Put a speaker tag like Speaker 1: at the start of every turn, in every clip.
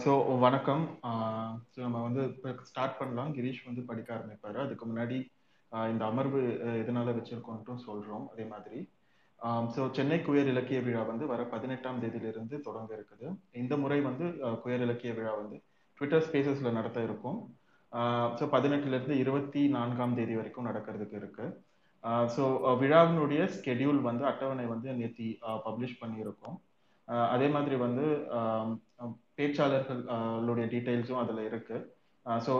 Speaker 1: So வணக்கம். So நம்ம வந்து இப்போ ஸ்டார்ட் பண்ணலாம். கிரீஷ் வந்து படிக்க ஆரம்பிப்பார். அதுக்கு முன்னாடி இந்த அமர்வு எதனால் எதனால வச்சிருக்கோன்ட்டும் சொல்கிறோம் அதே மாதிரி. ஸோ சென்னை குயர் இலக்கிய விழா வந்து வர பதினெட்டாம் தேதியிலிருந்து தொடங்க இருக்குது. இந்த முறை வந்து குயர் இலக்கிய விழா வந்து ட்விட்டர் ஸ்பேசஸில் நடத்த இருக்கும். ஸோ பதினெட்டுலேருந்து இருபத்தி நான்காம் தேதி வரைக்கும் நடக்கிறதுக்கு இருக்குது ஸோ விழாவினுடைய ஸ்கெடியூல் வந்து அட்டவணை வந்து நேற்று பப்ளிஷ் பண்ணியிருக்கோம். அதே மாதிரி வந்து பேச்சாளர்களுடைய டீட்டெயில்ஸும் அதில் இருக்கு. ஸோ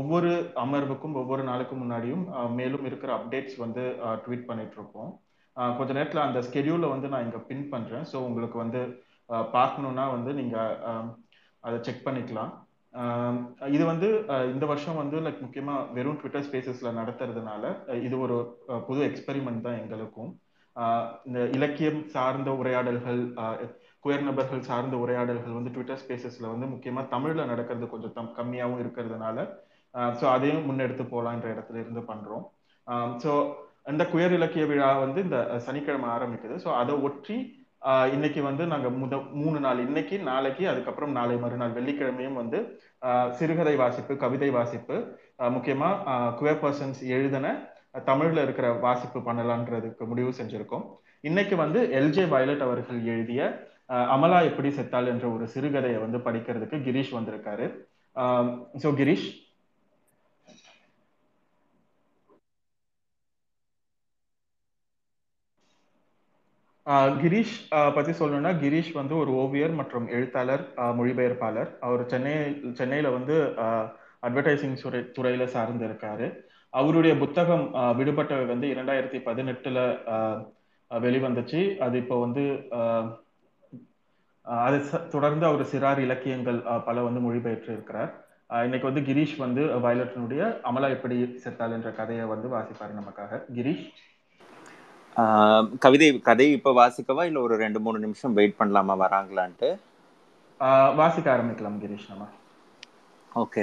Speaker 1: ஒவ்வொரு அமர்வுக்கும் ஒவ்வொரு நாளுக்கு முன்னாடியும் மேலும் இருக்கிற அப்டேட்ஸ் வந்து ட்வீட் பண்ணிட்டு கொஞ்ச நேரத்தில் அந்த ஸ்கெடியூலை வந்து நான் இங்கே பின் பண்ணுறேன் ஸோ உங்களுக்கு வந்து பார்க்கணுன்னா வந்து நீங்கள் அதை செக் பண்ணிக்கலாம். இது வந்து இந்த வருஷம் வந்து லைக் முக்கியமாக வெறும் ட்விட்டர் ஸ்பேசஸில் நடத்துறதுனால இது ஒரு புது எக்ஸ்பெரிமெண்ட் தான் எங்களுக்கும். இந்த இலக்கியம் சார்ந்த உரையாடல்கள் குயர் நபர்கள் சார்ந்த உரையாடல்கள் வந்து ட்விட்டர் ஸ்பேசஸ்ல வந்து முக்கியமா தமிழ்ல நடக்கிறது கொஞ்சம் தம் கம்மியாகவும் இருக்கிறதுனால ஸோ அதையும் முன்னெடுத்து போகலான்ற இடத்துல இருந்து பண்றோம். ஸோ இந்த குயர் இலக்கிய விழா வந்து இந்த சனிக்கிழமை ஆரம்பிக்குது. ஸோ அதை ஒற்றி இன்னைக்கு வந்து நாங்கள் முத மூணு நாள் இன்னைக்கு நாளைக்கு அதுக்கப்புறம் நாளை மறுநாள் வெள்ளிக்கிழமையும் வந்து சிறுகதை வாசிப்பு கவிதை வாசிப்பு முக்கியமாக முக்கியமா குயர் பர்சன்ஸ் எழுதின தமிழ்ல இருக்கிற வாசிப்பு பண்ணலான்றதுக்கு முடிவு செஞ்சிருக்கோம். இன்னைக்கு வந்து எல்ஜே வயலட் அவர்கள் எழுதிய அமலா எப்படி செத்தாள் என்ற ஒரு சிறுகதையை வந்து படிக்கிறதுக்கு கிரீஷ் வந்திருக்காரு. ஸோ கிரீஷ்? கிரீஷ் பத்தி சொல்லணும்னா கிரீஷ் வந்து ஒரு ஓவியர் மற்றும் எழுத்தாளர் மொழிபெயர்ப்பாளர். அவர் சென்னை சென்னையில வந்து அட்வர்டைசிங் துறை துறையில சார்ந்து இருக்காரு அவருடைய புத்தகம் விடுபட்டவை வந்து இரண்டாயிரத்தி பதினெட்டுல வெளிவந்துச்சு. அது இப்போ வந்து அதை தொடர்ந்து அவர் சிறார் இலக்கியங்கள் பல வந்து மொழிபெயர்த்து இருக்கிறார் இன்னைக்கு வந்து கிரீஷ் வந்து வயலட்டினுடைய அமலா எப்படி செத்தாள் என்ற கதையை வந்து வாசிப்பாரு நமக்காக. கிரீஷ்?
Speaker 2: கவிதை கதை இப்ப வாசிக்கவா? இல்ல ஒரு ரெண்டு மூணு நிமிஷம் வெயிட் பண்ணலாமா? வராங்களான்ட்டு?
Speaker 1: வாசிக்க ஆரம்பிக்கலாம் கிரீஷ் நம்ம.
Speaker 2: ஓகே.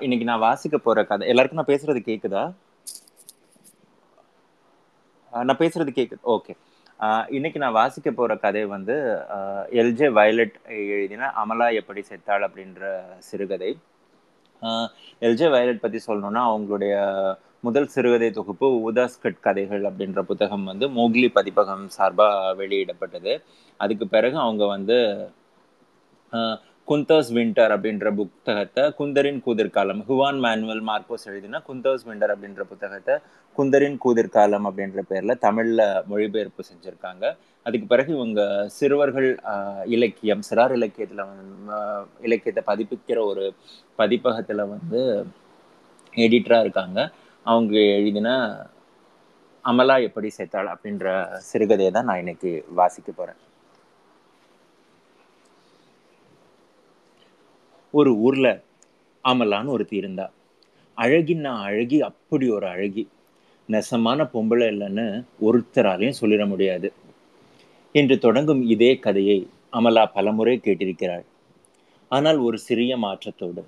Speaker 2: இன்னைக்கு நான் வாசிக்க போற கதை எல்லாருக்கும் நான் பேசுறது கேக்குதா? நான் பேசுறது கேக்குது ஓகே. இன்னைக்கு நான் வாசிக்க போற கதை வந்து எல்ஜே வயலட் எழுதின அமலா எப்படி செத்தாள் அப்படின்ற சிறுகதை. எல்ஜே வயலட் பத்தி சொல்லணும்னா அவங்களுடைய முதல் சிறுகதை தொகுப்பு உதாஸ்கட் கதைகள் அப்படின்ற புத்தகம் வந்து மோக்லி பதிப்பகம் சார்பாக வெளியிடப்பட்டது. அதுக்கு பிறகு அவங்க வந்து ஆஹ், குந்தர்ஸ் விண்டர் அப்படின்ற புத்தகத்தை குந்தரின் கூதிர்காலம் ஹுவான் மேனுவல் மார்க்கோஸ் எழுதின குந்தர்ஸ் விண்டர் அப்படின்ற புத்தகத்தை குந்தரின் கூதிர்காலம் அப்படின்ற பேர்ல தமிழ்ல மொழிபெயர்ப்பு செஞ்சுருக்காங்க. அதுக்கு பிறகு இவங்க சிறுவர்கள் இலக்கியம் சிறார் இலக்கியத்துல வந்து இலக்கியத்தை பதிப்பிக்கிற ஒரு பதிப்பகத்துல வந்து எடிட்டரா இருக்காங்க. அவங்க எழுதின அமலா எப்படி சேர்த்தாள் அப்படின்ற சிறுகதையை தான் நான் இன்னைக்கு வாசிக்க போறேன். ஒரு ஊர்ல அமலான்னு ஒருத்தி இருந்தா. அழகின்னா அழகி அப்படி ஒரு அழகி. நெசமான பொம்பளை இல்லைன்னு ஒருத்தராலையும் சொல்லிட முடியாது. என்று தொடங்கும் இதே கதையை அமலா பலமுறை கேட்டிருக்கிறாள். ஆனால் ஒரு சிறிய மாற்றத்தோடு.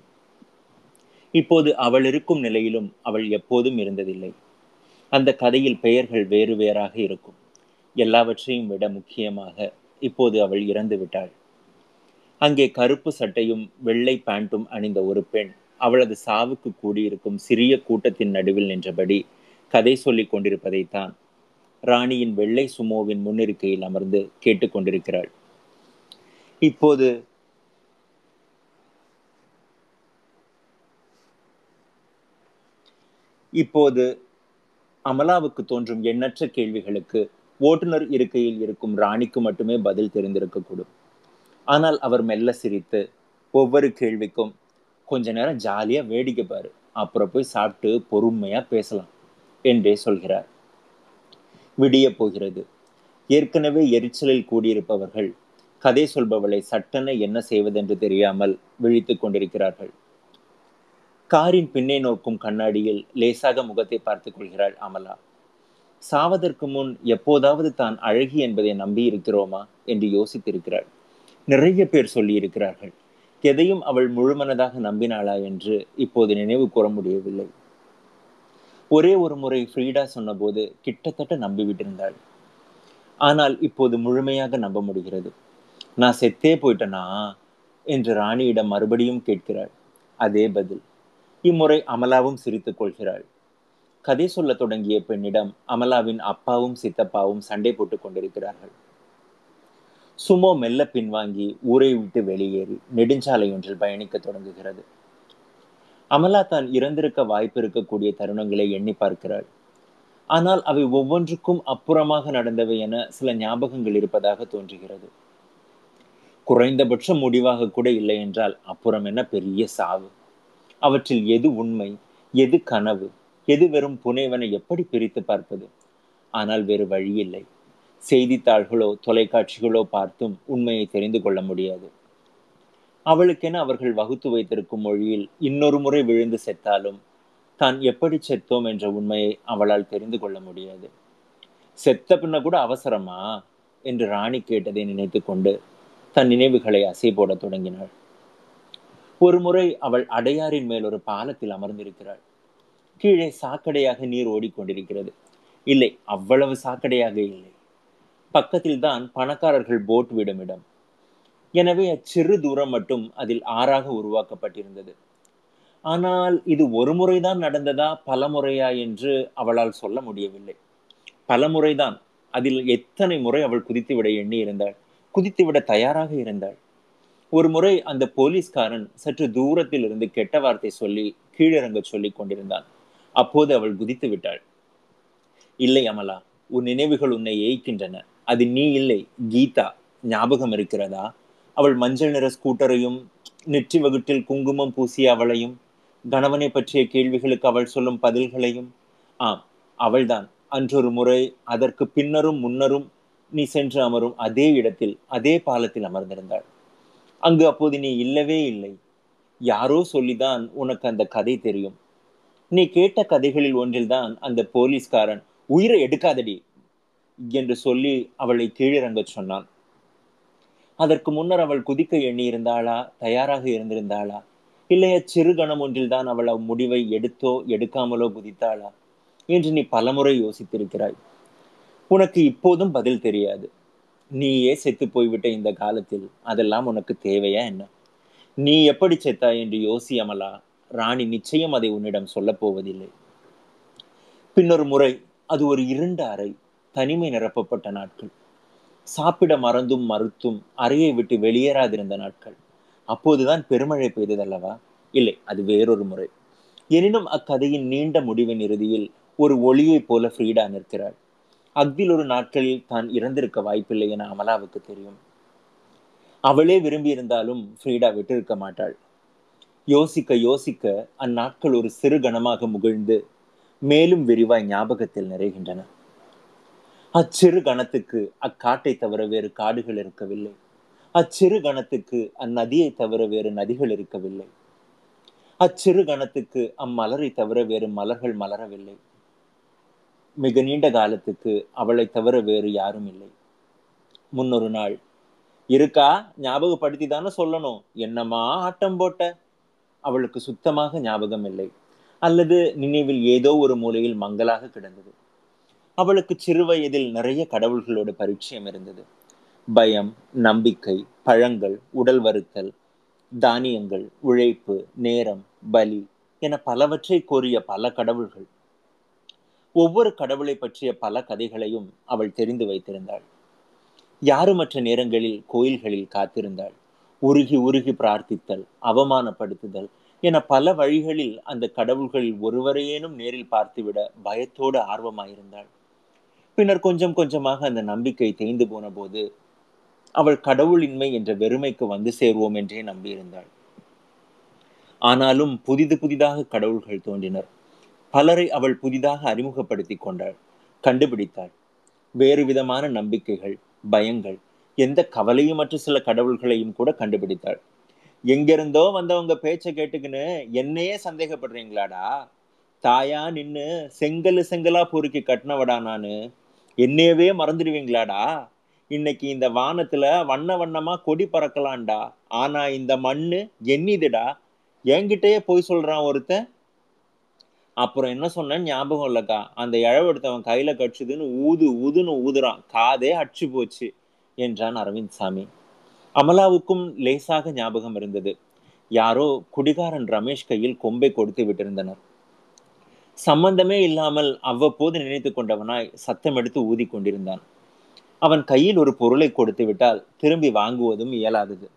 Speaker 2: இப்போது அவள் இருக்கும் நிலையிலும் அவள் எப்போதும் இருந்ததில்லை. அந்த கதையில் பெயர்கள் வேறு வேறாக இருக்கும். எல்லாவற்றையும் விட முக்கியமாக இப்போது அவள் இறந்து விட்டாள். அங்கே கருப்பு சட்டையும் வெள்ளை பேண்ட்டும் அணிந்த ஒரு பெண் அவளது சாவுக்கு கூடியிருக்கும் சிறிய கூட்டத்தின் நடுவில் நின்றபடி கதை சொல்லிக் கொண்டிருப்பதைத்தான் ராணியின் வெள்ளை சுமோவின் முன்னிருக்கையில் அமர்ந்து கேட்டுக்கொண்டிருக்கிறாள் இப்போது இப்போது அமலாவுக்கு தோன்றும் எண்ணற்ற கேள்விகளுக்கு ஓட்டுநர் இருக்கையில் இருக்கும் ராணிக்கு மட்டுமே பதில் தெரிந்திருக்கக்கூடும். ஆனால் அவர் மெல்ல சிரித்து ஒவ்வொரு கேள்விக்கும் கொஞ்ச நேரம் ஜாலியாக வேடிக்கை பாரு. அப்புறம் போய் சாப்பிட்டு பொறுமையாக பேசலாம் என்றே சொல்கிறார். விடிய போகிறது. ஏற்கனவே எரிச்சலில் கூடியிருப்பவர்கள் கதை சொல்பவளை சட்டென என்ன செய்வதென்று தெரியாமல் விழித்து கொண்டிருக்கிறார்கள். காரின் பின்னே நோக்கும் கண்ணாடியில் லேசாக முகத்தை பார்த்துக் கொள்கிறாள் அமலா. சாவதற்கு முன் எப்போதாவது தான் அழகி என்பதை நம்பி இருக்கிறோமா? என்று யோசித்திருக்கிறாள். நிறைய பேர் சொல்லியிருக்கிறார்கள். எதையும் அவள் முழுமனதாக நம்பினாளா என்று இப்போது நினைவு கூற முடியவில்லை. ஒரே ஒரு முறை ஃப்ரீடா சொன்னபோது கிட்டத்தட்ட நம்பிவிட்டிருந்தாள். ஆனால் இப்போது முழுமையாக நம்ப முடிகிறது. நான் செத்தே போயிட்டேனா? என்று ராணியிடம் மறுபடியும் கேட்கிறாள். அதே பதில். இம்முறை அமலாவும் சிரித்துக் கொள்கிறாள். கதை சொல்ல தொடங்கிய பெண்ணிடம் அமலாவின் அப்பாவும் சித்தப்பாவும் சண்டை போட்டுக் கொண்டிருக்கிறார்கள். சுமோ மெல்ல பின்வாங்கி ஊரை விட்டு வெளியேறி நெடுஞ்சாலை ஒன்றில் பயணிக்க தொடங்குகிறது. அமலா தான் இறந்திருக்க வாய்ப்பு இருக்கக்கூடிய தருணங்களை எண்ணி பார்க்கிறாள். ஆனால் அவை ஒவ்வொன்றுக்கும் அப்புறமாக நடந்தவை என சில ஞாபகங்கள் இருப்பதாக தோன்றுகிறது. குறைந்தபட்ச முடிவாக கூட இல்லை என்றால் அப்புறம் என்ன பெரிய சாவு? அவற்றில் எது உண்மை எது கனவு எது வெறும் புனைவனை எப்படி பிரித்து பார்ப்பது? ஆனால் வேறு வழியில்லை செய்தித்தாள்களோ தொலைக்காட்சிகளோ பார்த்தும் உண்மையை தெரிந்து கொள்ள முடியாது. அவளுக்கென அவர்கள் வகுத்து வைத்திருக்கும் மொழியில் இன்னொரு முறை விழுந்து செத்தாலும் தான் எப்படி செத்தோம் என்ற உண்மையை அவளால் தெரிந்து கொள்ள முடியாது. செத்த பின்ன கூட அவசரமா? என்று ராணி கேட்டதை நினைத்து கொண்டு தன் நினைவுகளை அசை போட தொடங்கினாள். ஒரு முறை அவள் அடையாரின் மேல் ஒரு பாலத்தில் அமர்ந்திருக்கிறாள். கீழே சாக்கடையாக நீர் ஓடிக்கொண்டிருக்கிறது. இல்லை அவ்வளவு சாக்கடையாக இல்லை. பக்கத்தில் தான் பணக்காரர்கள் போட் விடும் இடம் எனவே அச்சிறு தூரம் மட்டும் அதில் ஆறாக உருவாக்கப்பட்டிருந்தது. ஆனால் இது ஒரு முறைதான் நடந்ததா பல முறையா என்று அவளால் சொல்ல முடியவில்லை. பல முறைதான் அதில் எத்தனை முறை அவள் குதித்துவிட எண்ணி இருந்தாள் குதித்துவிட தயாராக இருந்தாள். ஒரு முறை அந்த போலீஸ்காரன் சற்று தூரத்தில் இருந்து கெட்ட வார்த்தை சொல்லி கீழிறங்க சொல்லிக் கொண்டிருந்தான். அப்போது அவள் குதித்து விட்டாள் இல்லை அமலா உன் நினைவுகள் உன்னை ஏய்க்கின்றன. அது நீ இல்லை கீதா ஞாபகம் இருக்கிறதா? அவள் மஞ்சள் நிற ஸ்கூட்டரையும் நெற்றி வகுட்டில் குங்குமம் பூசிய அவளையும் கணவனை பற்றிய கேள்விகளுக்கு அவள் சொல்லும் பதில்களையும் ஆம் அவள்தான். அன்றொரு முறை அதற்கு பின்னரும் முன்னரும் நீ சென்று அமரும் அதே இடத்தில் அதே பாலத்தில் அமர்ந்திருந்தாள். அங்கு அப்போது நீ இல்லவே இல்லை. யாரோ சொல்லிதான் உனக்கு அந்த கதை தெரியும். நீ கேட்ட கதைகளில் ஒன்றில்தான் அந்த போலீஸ்காரன் உயிரை எடுக்காதடி. என்று சொல்லி அவளை கீழிறங்க சொன்னான். அதற்கு முன்னர் அவள் குதிக்க எண்ணியிருந்தாளா? தயாராக இருந்திருந்தாளா? இல்லையா சிறு கணம் ஒன்றில்தான் அவள் முடிவை எடுத்தோ எடுக்காமலோ குதித்தாளா? என்று நீ பலமுறை யோசித்திருக்கிறாய். உனக்கு இப்போதும் பதில் தெரியாது. நீயே செத்து போய்விட்ட இந்த காலத்தில் அதெல்லாம் உனக்கு தேவையா என்ன? நீ எப்படி செத்தாய் என்று யோசி அமலா. ராணி நிச்சயம் அதை உன்னிடம் சொல்லப் போவதில்லை. பின்னொரு முறை அது ஒரு இருண்ட அறை. தனிமை நிரப்பப்பட்ட நாட்கள். சாப்பிட மறந்தும் மறுத்தும் அறையை விட்டு வெளியேறாதிருந்த நாட்கள். அப்போதுதான் பெருமழை பெய்ததல்லவா இல்லை அது வேறொரு முறை. எனினும் அக்கதையின் நீண்ட முடிவின் இறுதியில் ஒரு ஒளியைப் போல ஃப்ரீடா நிற்கிறாள். அக்தில் ஒரு நாட்களில் தான் இறந்திருக்க வாய்ப்பில்லை என அமலாவுக்கு தெரியும். அவளே விரும்பியிருந்தாலும் ஃப்ரீடா விட்டிருக்க மாட்டாள். யோசிக்க யோசிக்க அந்நாட்கள் ஒரு சிறு கணமாக முகிழ்ந்து மேலும் விரிவாய் ஞாபகத்தில் நிறைகின்றன. அச்சிறு கணத்துக்கு அக்காட்டை தவிர வேறு காடுகள் இருக்கவில்லை. அச்சிறு கணத்துக்கு அந்நதியை தவிர வேறு நதிகள் இருக்கவில்லை. அச்சிறு கணத்துக்கு அம்மலரை தவிர வேறு மலர்கள் மலரவில்லை. மிக நீண்ட காலத்துக்கு அவளை தவிர வேறு யாரும் இல்லை. முன்னொரு நாள் இருக்கா? ஞாபகப்படுத்தி தானே சொல்லணும். என்னமா ஆட்டம் போட்ட? அவளுக்கு சுத்தமாக ஞாபகம் இல்லை. அல்லது நினைவில் ஏதோ ஒரு மூலையில் மங்கலாக கிடந்தது. அவளுக்கு சிறு வயதில் நிறைய கடவுள்களோட பரிச்சயம் இருந்தது. பயம் நம்பிக்கை பழங்கள் உடல் வருத்தல் தானியங்கள் உழைப்பு நேரம் பலி என பலவற்றை கோரிய பல கடவுள்கள். ஒவ்வொரு கடவுளை பற்றிய பல கதைகளையும் அவள் தெரிந்து வைத்திருந்தாள். யாருமற்ற நேரங்களில் கோயில்களில் காத்திருந்தாள். உருகி உருகி பிரார்த்தித்தல் அவமானப்படுத்துதல் என பல வழிகளில் அந்த கடவுள்களில் ஒருவரையேனும் நேரில் பார்த்துவிட பயத்தோடு ஆர்வமாயிருந்தாள். பின்னர் கொஞ்சம் கொஞ்சமாக அந்த நம்பிக்கை தேய்ந்து போன போது அவள் கடவுளின்மை என்ற வெறுமைக்கு வந்து சேருவோம் என்றே நம்பியிருந்தாள். ஆனாலும் புதிது புதிதாக கடவுள்கள் தோன்றினர். பலரை அவள் புதிதாக அறிமுகப்படுத்தி கொண்டாள். கண்டுபிடித்தாள். வேறு விதமான நம்பிக்கைகள் பயங்கள் எந்த கவலையும் மற்ற சில கடவுள்களையும் கூட கண்டுபிடித்தாள். எங்கிருந்தோ வந்தவங்க பேச்சை கேட்டுக்கின்னு என்னையே சந்தேகப்படுறீங்களாடா? தாயா நின்னு செங்கல் செங்கலா பொறுக்கி கட்டினவடா நானு? என்னையவே மறந்துடுவீங்களாடா? இன்னைக்கு இந்த வானத்துல வண்ண வண்ணமா கொடி பறக்கலாம்டா. ஆனா இந்த மண்ணு எண்ணிதுடா என்கிட்டயே போய் சொல்றான் ஒருத்தன். அப்புறம் என்ன சொன்னேன்னு ஞாபகம் இல்லக்கா? அந்த இழவெடுத்தவன் கையில கடிச்சுதுன்னு ஊது ஊதுன்னு ஊதுறான். காதே அடிச்சு போச்சு என்றான் அரவிந்த் சாமி அமலாவுக்கும் லேசாக ஞாபகம் இருந்தது. யாரோ குடிகாரன் ரமேஷ் கையில் கொம்பை கொடுத்து விட்டிருந்தனர். சம்பந்தமே இல்லாமல் அவ்வப்போது நினைத்து கொண்டவனாய் சத்தம் எடுத்து ஊதி கொண்டிருந்தான். அவன் கையில் ஒரு பொருளை கொடுத்து விட்டால் திரும்பி வாங்குவதும் இயலாதது.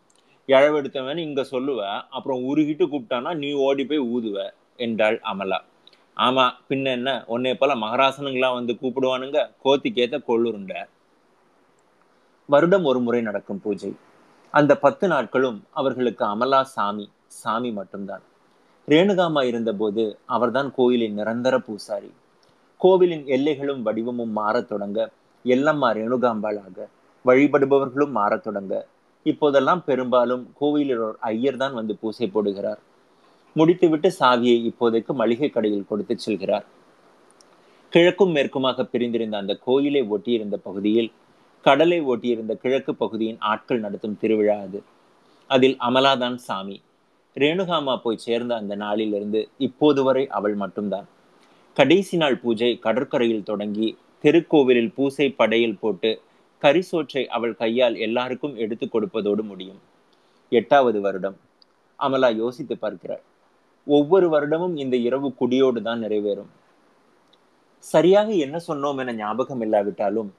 Speaker 2: இழவெடுத்தவன் இங்க சொல்லுவ அப்புறம் உருகிட்டு கூப்பிட்டானா நீ ஓடி போய் ஊதுவ என்றாள் அமலா. ஆமா பின்ன என்ன? உன்னை போல மகராசனுங்களா வந்து கூப்பிடுவானுங்க? கோத்திக்கேத்த கொள்ளுருண்ட. வருடம் ஒரு முறை நடக்கும் பூஜை. அந்த பத்து நாட்களும் அவர்களுக்கு அமலா சாமி சாமி மட்டும்தான். ரேணுகாமா இருந்தபோது அவர்தான் கோயிலின் நிரந்தர பூசாரி. கோவிலின் எல்லைகளும் வடிவமும் மாறத் தொடங்க எல்லம்மா ரேணுகாம்பாளாக வழிபடுபவர்களும் மாறத் தொடங்க இப்போதெல்லாம் பெரும்பாலும் கோவிலில் ஒரு ஐயர் தான் வந்து பூசை போடுகிறார். முடித்துவிட்டு சாவியை இப்போதைக்கு மளிகை கடையில் கொடுத்து செல்கிறார். கிழக்கும் மேற்குமாக பிரிந்திருந்த அந்த கோயிலை ஒட்டியிருந்த பகுதியில் கடலை ஒட்டியிருந்த கிழக்கு பகுதியின் ஆட்கள் நடத்தும் திருவிழா அது. அதில் அமலாதான் சாமி. ரேணுகாமா போய் சேர்ந்த அந்த நாளிலிருந்து இப்போது வரை அவள் மட்டும்தான். கடைசி நாள் பூஜை கடற்கரையில் தொடங்கி திருக்கோவிலில் பூசை படையில் போட்டு கரிசோற்றை அவள் கையால் எல்லாருக்கும் எடுத்து கொடுப்பதோடு முடியும். எட்டாவது வருடம். அமலா யோசித்து பார்க்கிறாள். ஒவ்வொரு வருடமும் இந்த இரவு குடியோடு தான் நிறைவேறும். சரியாக என்ன சொன்னோம் என ஞாபகம் இல்லாவிட்டாலும்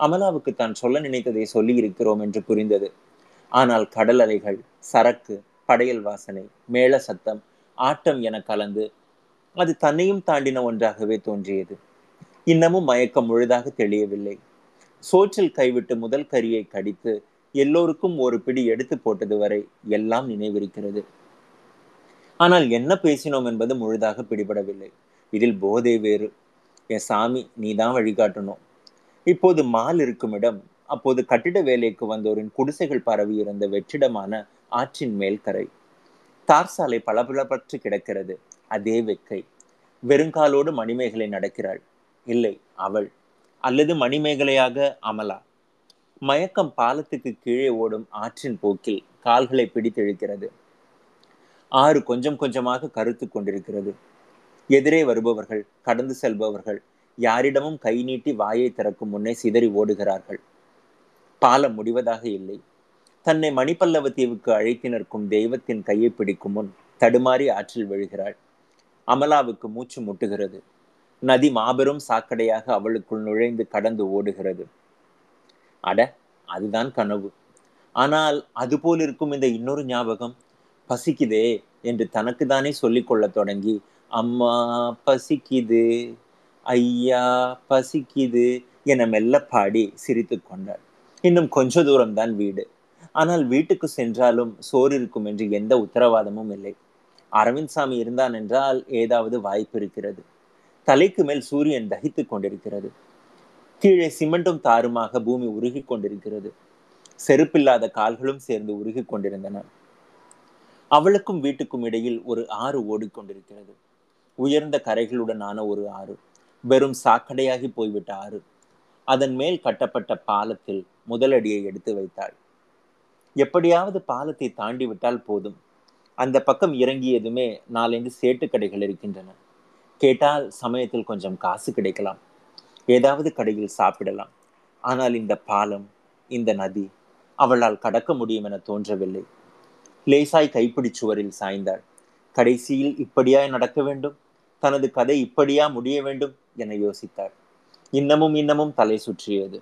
Speaker 2: அமலாவுக்கு தான் சொல்ல நினைத்ததை சொல்லி இருக்கிறோம் என்று புரிந்தது. ஆனால் கடல் அலைகள் சரக்கு படையல் வாசனை மேள சத்தம் ஆட்டம் என கலந்து அது தன்னையும் தாண்டின ஒன்றாகவே தோன்றியது. இன்னமும் மயக்கம் முழுதாக தெளியவில்லை. சோற்றில் கைவிட்டு முதல் கரியை கடித்து எல்லோருக்கும் ஒரு பிடி எடுத்து போட்டது வரை எல்லாம் நினைவிருக்கிறது. ஆனால் என்ன பேசினோம் என்பது முழுதாக பிடிபடவில்லை. இதில் போதை வேறு. என் சாமி நீதான் வழிகாட்டணும் இப்போது மால் இருக்கும் இடம் அப்போது கட்டிட வேலைக்கு வந்தோரின் குடிசைகள் பரவி இருந்த வெற்றிடமான ஆற்றின் மேல் கரை. தார் சாலை பளபளப்பற்று கிடக்கிறது. அதே வெக்கை. வெறுங்காலோடு மணிமேகலை நடக்கிறாள். இல்லை அவள். அல்லது மணிமேகலையாக அமலா. மயக்கம் பாலத்துக்கு கீழே ஓடும் ஆற்றின் போக்கில் கால்களை பிடித்தெழுக்கிறது. ஆறு கொஞ்சம் கொஞ்சமாக கருத்து கொண்டிருக்கிறது. எதிரே வருபவர்கள் கடந்து செல்பவர்கள் யாரிடமும் கை நீட்டி வாயை திறக்கும் முன்னே சிதறி ஓடுகிறார்கள். பாலம் முடிவதாக இல்லை. தன்னை மணிப்பல்லவ தீவுக்கு அழைத்து நிற்கும் தெய்வத்தின் கையை பிடிக்கும் முன் தடுமாறி ஆற்றில் விழுகிறாள். அமலாவுக்கு மூச்சு முட்டுகிறது. நதி மாபெரும் சாக்கடையாக அவளுக்குள் நுழைந்து கடந்து ஓடுகிறது. அட அதுதான் கனவு. ஆனால் அதுபோல் இருக்கும் இந்த இன்னொரு ஞாபகம். பசிக்குதே என்று தனக்கு தானே சொல்லிக்கொள்ள தொடங்கி அம்மா பசிக்குது. ஐயா பசிக்குது என மெல்ல பாடி சிரித்து கொண்டாள். இன்னும் கொஞ்ச தூரம்தான் வீடு. ஆனால் வீட்டுக்கு சென்றாலும் சோறு இருக்கும் என்று எந்த உத்தரவாதமும் இல்லை. அரவிந்த் சாமி இருந்தான் என்றால் ஏதாவது வாய்ப்பு இருக்கிறது. தலைக்கு மேல் சூரியன் தகித்துக் கொண்டிருக்கிறது. கீழே சிமெண்டும் தாருமாக பூமி உருகி கொண்டிருக்கிறது. செருப்பில்லாத கால்களும் சேர்ந்து உருகி கொண்டிருந்தன. அவளுக்கும் வீட்டுக்கும் இடையில் ஒரு ஆறு ஓடிக்கொண்டிருக்கிறது உயர்ந்த கரைகளுடனான ஒரு ஆறு. வெறும் சாக்கடையாகி போய்விட்ட ஆறு. அதன் மேல் கட்டப்பட்ட பாலத்தில் முதலடியை எடுத்து வைத்தாள். எப்படியாவது பாலத்தை தாண்டி விட்டால் போதும். அந்த பக்கம் இறங்கியதுமே நாலஞ்சு சேட்டு கடைகள் இருக்கின்றன. கேட்டால் சமயத்தில் கொஞ்சம் காசு கிடைக்கலாம். ஏதாவது கடையில் சாப்பிடலாம். ஆனால் இந்த பாலம் இந்த நதி அவளால் கடக்க முடியும் என தோன்றவில்லை. லேசாய் கைப்பிடி சுவரில் சாய்ந்தாள். கடைசியில் இப்படியாய் நடக்க வேண்டும்? தனது கதை இப்படியா முடிய வேண்டும்? என யோசித்தார் இன்னமும் இன்னமும் தலை சுற்றியது.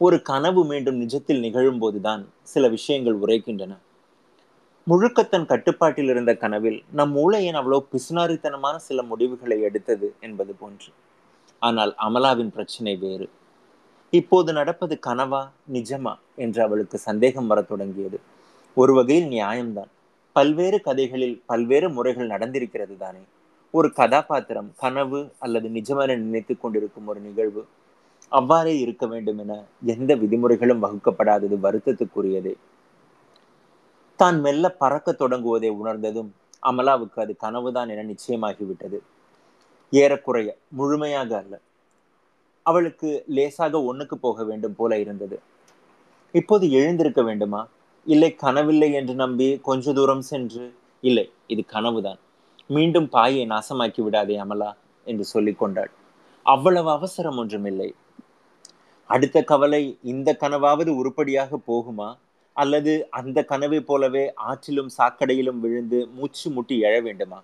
Speaker 2: ஒரு கனவு மீண்டும் நிஜத்தில் நிகழும்போதுதான் சில விஷயங்கள் உரைக்கின்றன. முழுக்கத்தன் கட்டுப்பாட்டில் இருந்த கனவில் நம் மூளை ஏன் அவ்வளோ பிசுனாரித்தனமான சில முடிவுகளை எடுத்தது என்பது போன்று. ஆனால் அமலாவின் பிரச்சனை வேறு. இப்போது நடப்பது கனவா நிஜமா என்று அவளுக்கு சந்தேகம் வரத் தொடங்கியது. ஒரு வகையில் நியாயம்தான். பல்வேறு கதைகளில் பல்வேறு முறைகள் நடந்திருக்கிறது தானே ஒரு கதாபாத்திரம் கனவு அல்லது நிஜமென நினைத்து கொண்டிருக்கும் ஒரு நிகழ்வு அவ்வாறே இருக்க வேண்டும் என எந்த விதிமுறைகளும் வகுக்கப்படாதது வருத்தத்துக்குரியதே. தான் மெல்ல பறக்க தொடங்குவதை உணர்ந்ததும் அமலாவுக்கு அது கனவுதான் என நிச்சயமாகிவிட்டது. ஏறக்குறைய முழுமையாக அல்ல. அவளுக்கு லேசாக ஒண்ணுக்கு போக வேண்டும் போல இருந்தது. இப்போது எழுந்திருக்க வேண்டுமா? இல்லை கனவில்லை என்று நம்பி கொஞ்ச தூரம் சென்று இல்லை இது கனவுதான். மீண்டும் பாயை நாசமாக்கி விடாதே அமலா என்று சொல்லிக் கொண்டாள். அவ்வளவு அவசரம் ஒன்றுமில்லை. அடுத்த கவலை இந்த கனவாவது உருப்படியாக போகுமா? அல்லது அந்த கனவை போலவே ஆற்றிலும் சாக்கடையிலும் விழுந்து மூச்சு முட்டி எழ வேண்டுமா?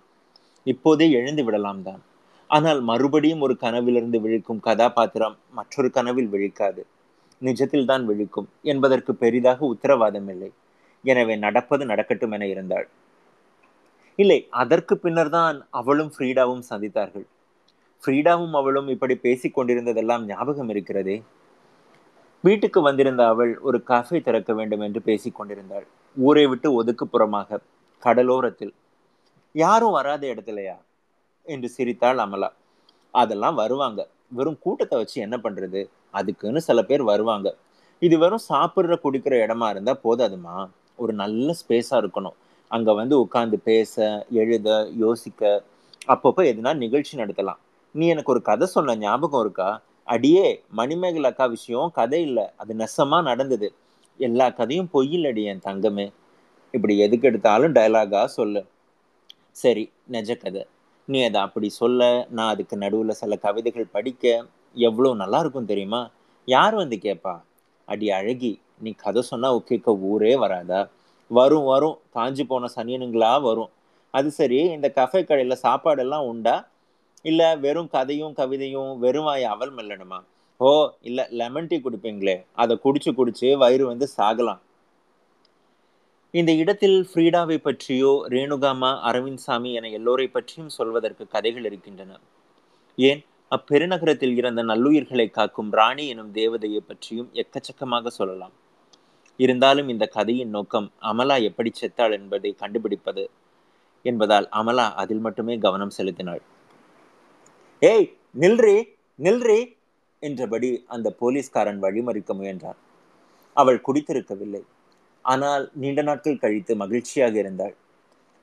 Speaker 2: இப்போதே எழுந்து விடலாம் தான். ஆனால் மறுபடியும் ஒரு கனவிலிருந்து விழிக்கும் கதாபாத்திரம் மற்றொரு கனவில் விழிக்காது. நிஜத்தில் தான் விழிக்கும் என்பதற்கு பெரிதாக உத்தரவாதம் இல்லை. எனவே நடப்பது நடக்கட்டும் என இருந்தாள். இல்லை அதற்கு பின்னர் தான் அவளும் ஃப்ரீடாவும் சந்தித்தார்கள். ஃப்ரீடாவும் அவளும் இப்படி பேசிக் கொண்டிருந்ததெல்லாம் ஞாபகம் இருக்கிறதே? வீட்டுக்கு வந்திருந்த அவள் ஒரு கஃபே திறக்க வேண்டும் என்று பேசிக் கொண்டிருந்தாள். ஊரை விட்டு ஒதுக்குப்புறமாக கடலோரத்தில் யாரும் வராத இடத்துலயா? என்று சிரித்தாள் அமலா. அதெல்லாம் வருவாங்க. வெறும் கூட்டத்தை வச்சு என்ன பண்றது? அதுக்குன்னு சில பேர் வருவாங்க. இது வெறும் சாப்பிட்ற குடிக்கிற இடமா இருந்தா போதாதுமா? ஒரு நல்ல ஸ்பேஸா இருக்கணும். அங்க வந்து உட்காந்து பேச எழுத யோசிக்க அப்பப்போ எதுனா நிகழ்ச்சி நடத்தலாம். நீ எனக்கு ஒரு கதை சொன்ன ஞாபகம் இருக்கா? அடியே மணிமேகல் அக்கா விஷயம் கதை இல்லை. அது நெசமா நடந்தது. எல்லா கதையும் பொய்யில்லடி என் தங்கமே. இப்படி எதுக்கு எடுத்தாலும் டைலாகா சொல்லு. சரி நெஜ கதை. நீ அதை அப்படி சொல்ல நான் அதுக்கு நடுவில் சில கவிதைகள் படிக்க எவ்வளோ நல்லா இருக்கும் தெரியுமா? யார் வந்து கேட்பா அடி அழகி நீ கதை சொன்னால் கேட்க ஊரே வராதா? வரும் வரும். காஞ்சி போன சனியனுங்களா வரும். அது சரி இந்த கஃபே கடையில் சாப்பாடெல்லாம் உண்டா? இல்லை வெறும் கதையும் கவிதையும் வெறும் அவல் மெல்லணுமா? ஓ இல்லை லெமன் டீ குடிப்பீங்களே. அதை குடிச்சு குடிச்சு வயிறு வந்து சாகலாம். இந்த இடத்தில் ஃப்ரீடாவை பற்றியோ ரேணுகாமா அரவிந்த் சாமி என எல்லோரை பற்றியும் சொல்வதற்கு கதைகள் இருக்கின்றன. ஏன்? அப்பெருநகரத்தில் இறந்த நல்லுயிர்களை காக்கும் ராணி எனும் தேவதையை பற்றியும் எக்கச்சக்கமாக சொல்லலாம். இருந்தாலும் இந்த கதையின் நோக்கம் அமலா எப்படி செத்தாள் என்பதை கண்டுபிடிப்பது என்பதால் அமலா அதில் மட்டுமே கவனம் செலுத்தினாள். ஏய் நில்றி நில்றி என்றபடி அந்த போலீஸ்காரன் வழிமறிக்க முயன்றான். அவள் குடித்திருக்கவில்லை. ஆனால் நீண்ட நாட்கள் கழித்து மகிழ்ச்சியாக இருந்தாள்.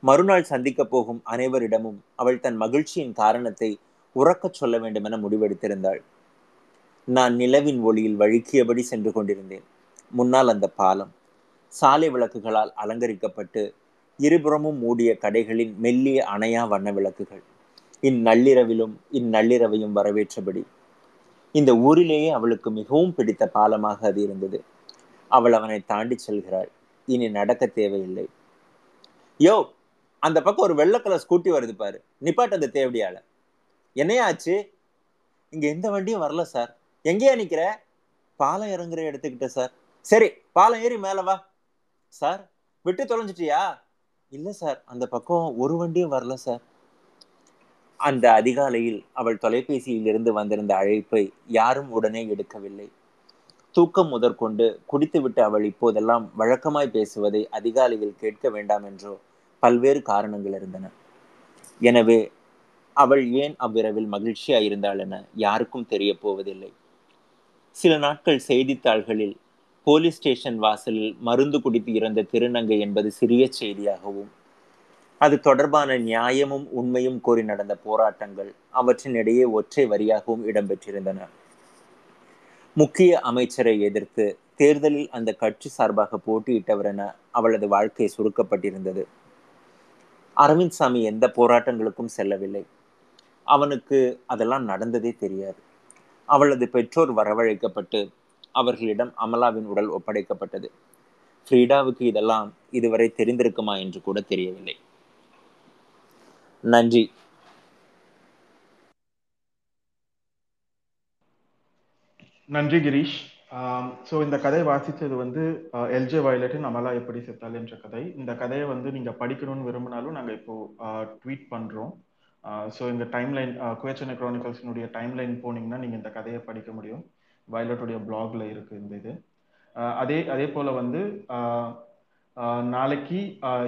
Speaker 2: மறுநாள் சந்திக்கப் போகும் அனைவரிடமும் அவள் தன் மகிழ்ச்சியின் காரணத்தை உறக்கச் சொல்ல வேண்டும் என முடிவெடுத்திருந்தாள். நான் நிலவின் ஒளியில் வழுக்கியபடி சென்று கொண்டிருந்தேன். முன்னால் அந்த பாலம். சாலை விளக்குகளால் அலங்கரிக்கப்பட்டு இருபுறமும் மூடிய கடைகளின் மெல்லிய அணையா வண்ண விளக்குகள். இந்நள்ளிரவிலும் இந்நள்ளிரவையும் வரவேற்றபடி. இந்த ஊரிலேயே அவளுக்கு மிகவும் பிடித்த பாலமாக அது இருந்தது. அவள் அவனை தாண்டி செல்கிறாள். இனி நடக்க தேவையில்லை. யோ அந்த பக்கம் ஒரு வெள்ளை கலர் ஸ்கூட்டி வருது பாரு. நிப்பாட்டு அந்த தேவடியால. என்னையா ஆச்சு? இங்க எந்த வண்டியும் வரல சார். எங்கேயா நிக்கிற? பாலம் இறங்குற இடத்துக்கிட்ட சார். சரி பாலம் ஏறி மேல வா. சார் விட்டு தொலைஞ்சிட்டியா? இல்ல சார் அந்த பக்கம் ஒரு வண்டியும் வரல சார். அந்த அதிகாலையில் அவள் தொலைபேசியில் இருந்து வந்திருந்த அழைப்பை யாரும் உடனே எடுக்கவில்லை. தூக்கம் முதற்கொண்டு குடித்துவிட்டு அவள் இப்போதெல்லாம் வழக்கமாய் பேசுவதை அதிகாலையில் கேட்க வேண்டாம் என்றோ பல்வேறு காரணங்கள் இருந்தன. எனவே அவள் ஏன் அவ்விரவில் மகிழ்ச்சியாக இருந்தாள் என யாருக்கும் தெரிய போவதில்லை. சில நாட்கள் செய்தித்தாள்களில் போலீஸ் ஸ்டேஷன் வாசலில் மருந்து குடித்து இறந்த திருநங்கை என்பது சிறிய செய்தியாகவும் அது தொடர்பான நியாயமும் உண்மையும் கோரி நடந்த போராட்டங்கள் அவற்றின் இடையே ஒற்றை வரியாகவும் இடம்பெற்றிருந்தன. முக்கிய அமைச்சரை எதிர்த்து தேர்தலில் அந்த கட்சி சார்பாக போட்டியிட்டவர் என அவளது வாழ்க்கை சுருக்கப்பட்டிருந்தது. அரவிந்த் சாமி எந்த போராட்டங்களுக்கும் செல்லவில்லை. அவனுக்கு அதெல்லாம் நடந்ததே தெரியாது. அவளது பெற்றோர் வரவழைக்கப்பட்டு அவர்களிடம் அமலாவின் உடல் ஒப்படைக்கப்பட்டது. ஃப்ரீடாவுக்கு இதெல்லாம் இதுவரை தெரிந்திருக்குமா என்று கூட தெரியவில்லை. நன்றி.
Speaker 1: நன்றி கிரீஷ். ஸோ இந்த கதை வாசித்தது வந்து எல்ஜே வயலட்டின் அமலா எப்படி செத்தால் என்ற கதை. இந்த கதையை வந்து நீங்கள் படிக்கணும்னு விரும்பினாலும் நாங்கள் இப்போது ட்வீட் பண்ணுறோம் ஸோ இந்த டைம்லைன் குவேச்சனை குரானிக்கல்ஸினுடைய டைம்லைன் போனீங்கன்னா நீங்கள் இந்த கதையை படிக்க முடியும். வயலட்டுடைய பிளாக்ல இருக்குது இந்த இது. அதே அதே போல் வந்து நாளைக்கு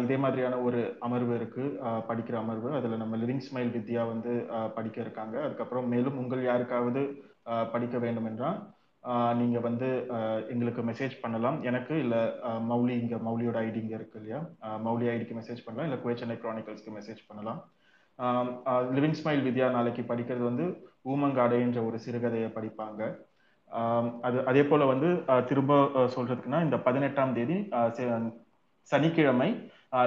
Speaker 1: இதே மாதிரியான ஒரு அமர்வு இருக்கு. படிக்கிற அமர்வு. அதில் நம்ம லிவிங் ஸ்மைல் வித்யா வந்து படிக்க இருக்காங்க. அதுக்கப்புறம் மேலும் உங்கள் யாருக்காவது படிக்க வேண்டும் என்றால் நீங்க வந்து எங்களுக்கு மெசேஜ் பண்ணலாம். எனக்கு இல்ல மௌலி இங்க மௌலியோட ஐடி இங்க இருக்கு இல்லையா? மௌலி ஐடிக்கு மெசேஜ் பண்ணலாம். இல்ல குவே சென்னை க்ரானிக்கல்ஸ்க்கு மெசேஜ் பண்ணலாம். லிவிங் ஸ்மைல் வித்யா நாளைக்கு படிக்கிறது வந்து ஊமங்காடை என்ற ஒரு சிறுகதையை படிப்பாங்க. அது அதே போல வந்து திரும்ப சொல்றதுக்குன்னா இந்த பதினெட்டாம் தேதி சனிக்கிழமை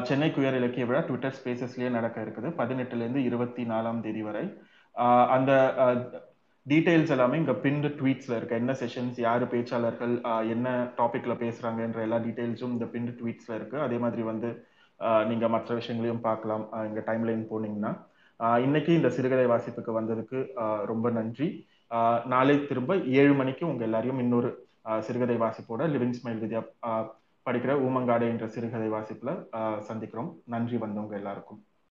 Speaker 1: சென்னை குயர் இலக்கிய விழா ட்விட்டர் ஸ்பேசஸ்லயே நடக்க இருக்குது. பதினெட்டுல இருந்து இருபத்தி நாலாம் தேதி வரை. அந்த டீடைல்ஸ் எல்லாமே இங்க பின்டு ட்வீட்ஸ்ல இருக்கு. என்ன செஷன்ஸ் யாரு பேச்சாளர்கள் என்ன டாபிக்ல பேசுறாங்கன்ற எல்லா டீடைல்ஸும் இந்த பின்டு ட்வீட்ஸ்ல இருக்கு. அதே மாதிரி வந்து நீங்கள் நீங்க மற்ற விஷயங்களையும் பார்க்கலாம். இங்கே டைம் லைன் போனீங்கன்னா இன்னைக்கு இந்த சிறுகதை வாசிப்புக்கு வந்ததுக்கு ரொம்ப நன்றி. நாளை திரும்ப ஏழு மணிக்கு உங்க எல்லாரையும் இன்னொரு சிறுகதை வாசிப்போட லிவிங் ஸ்மைல் வித்யா படிக்கிற ஊமங்காடு என்ற சிறுகதை வாசிப்புல சந்திக்கிறோம். நன்றி வந்தவங்க எல்லாருக்கும்.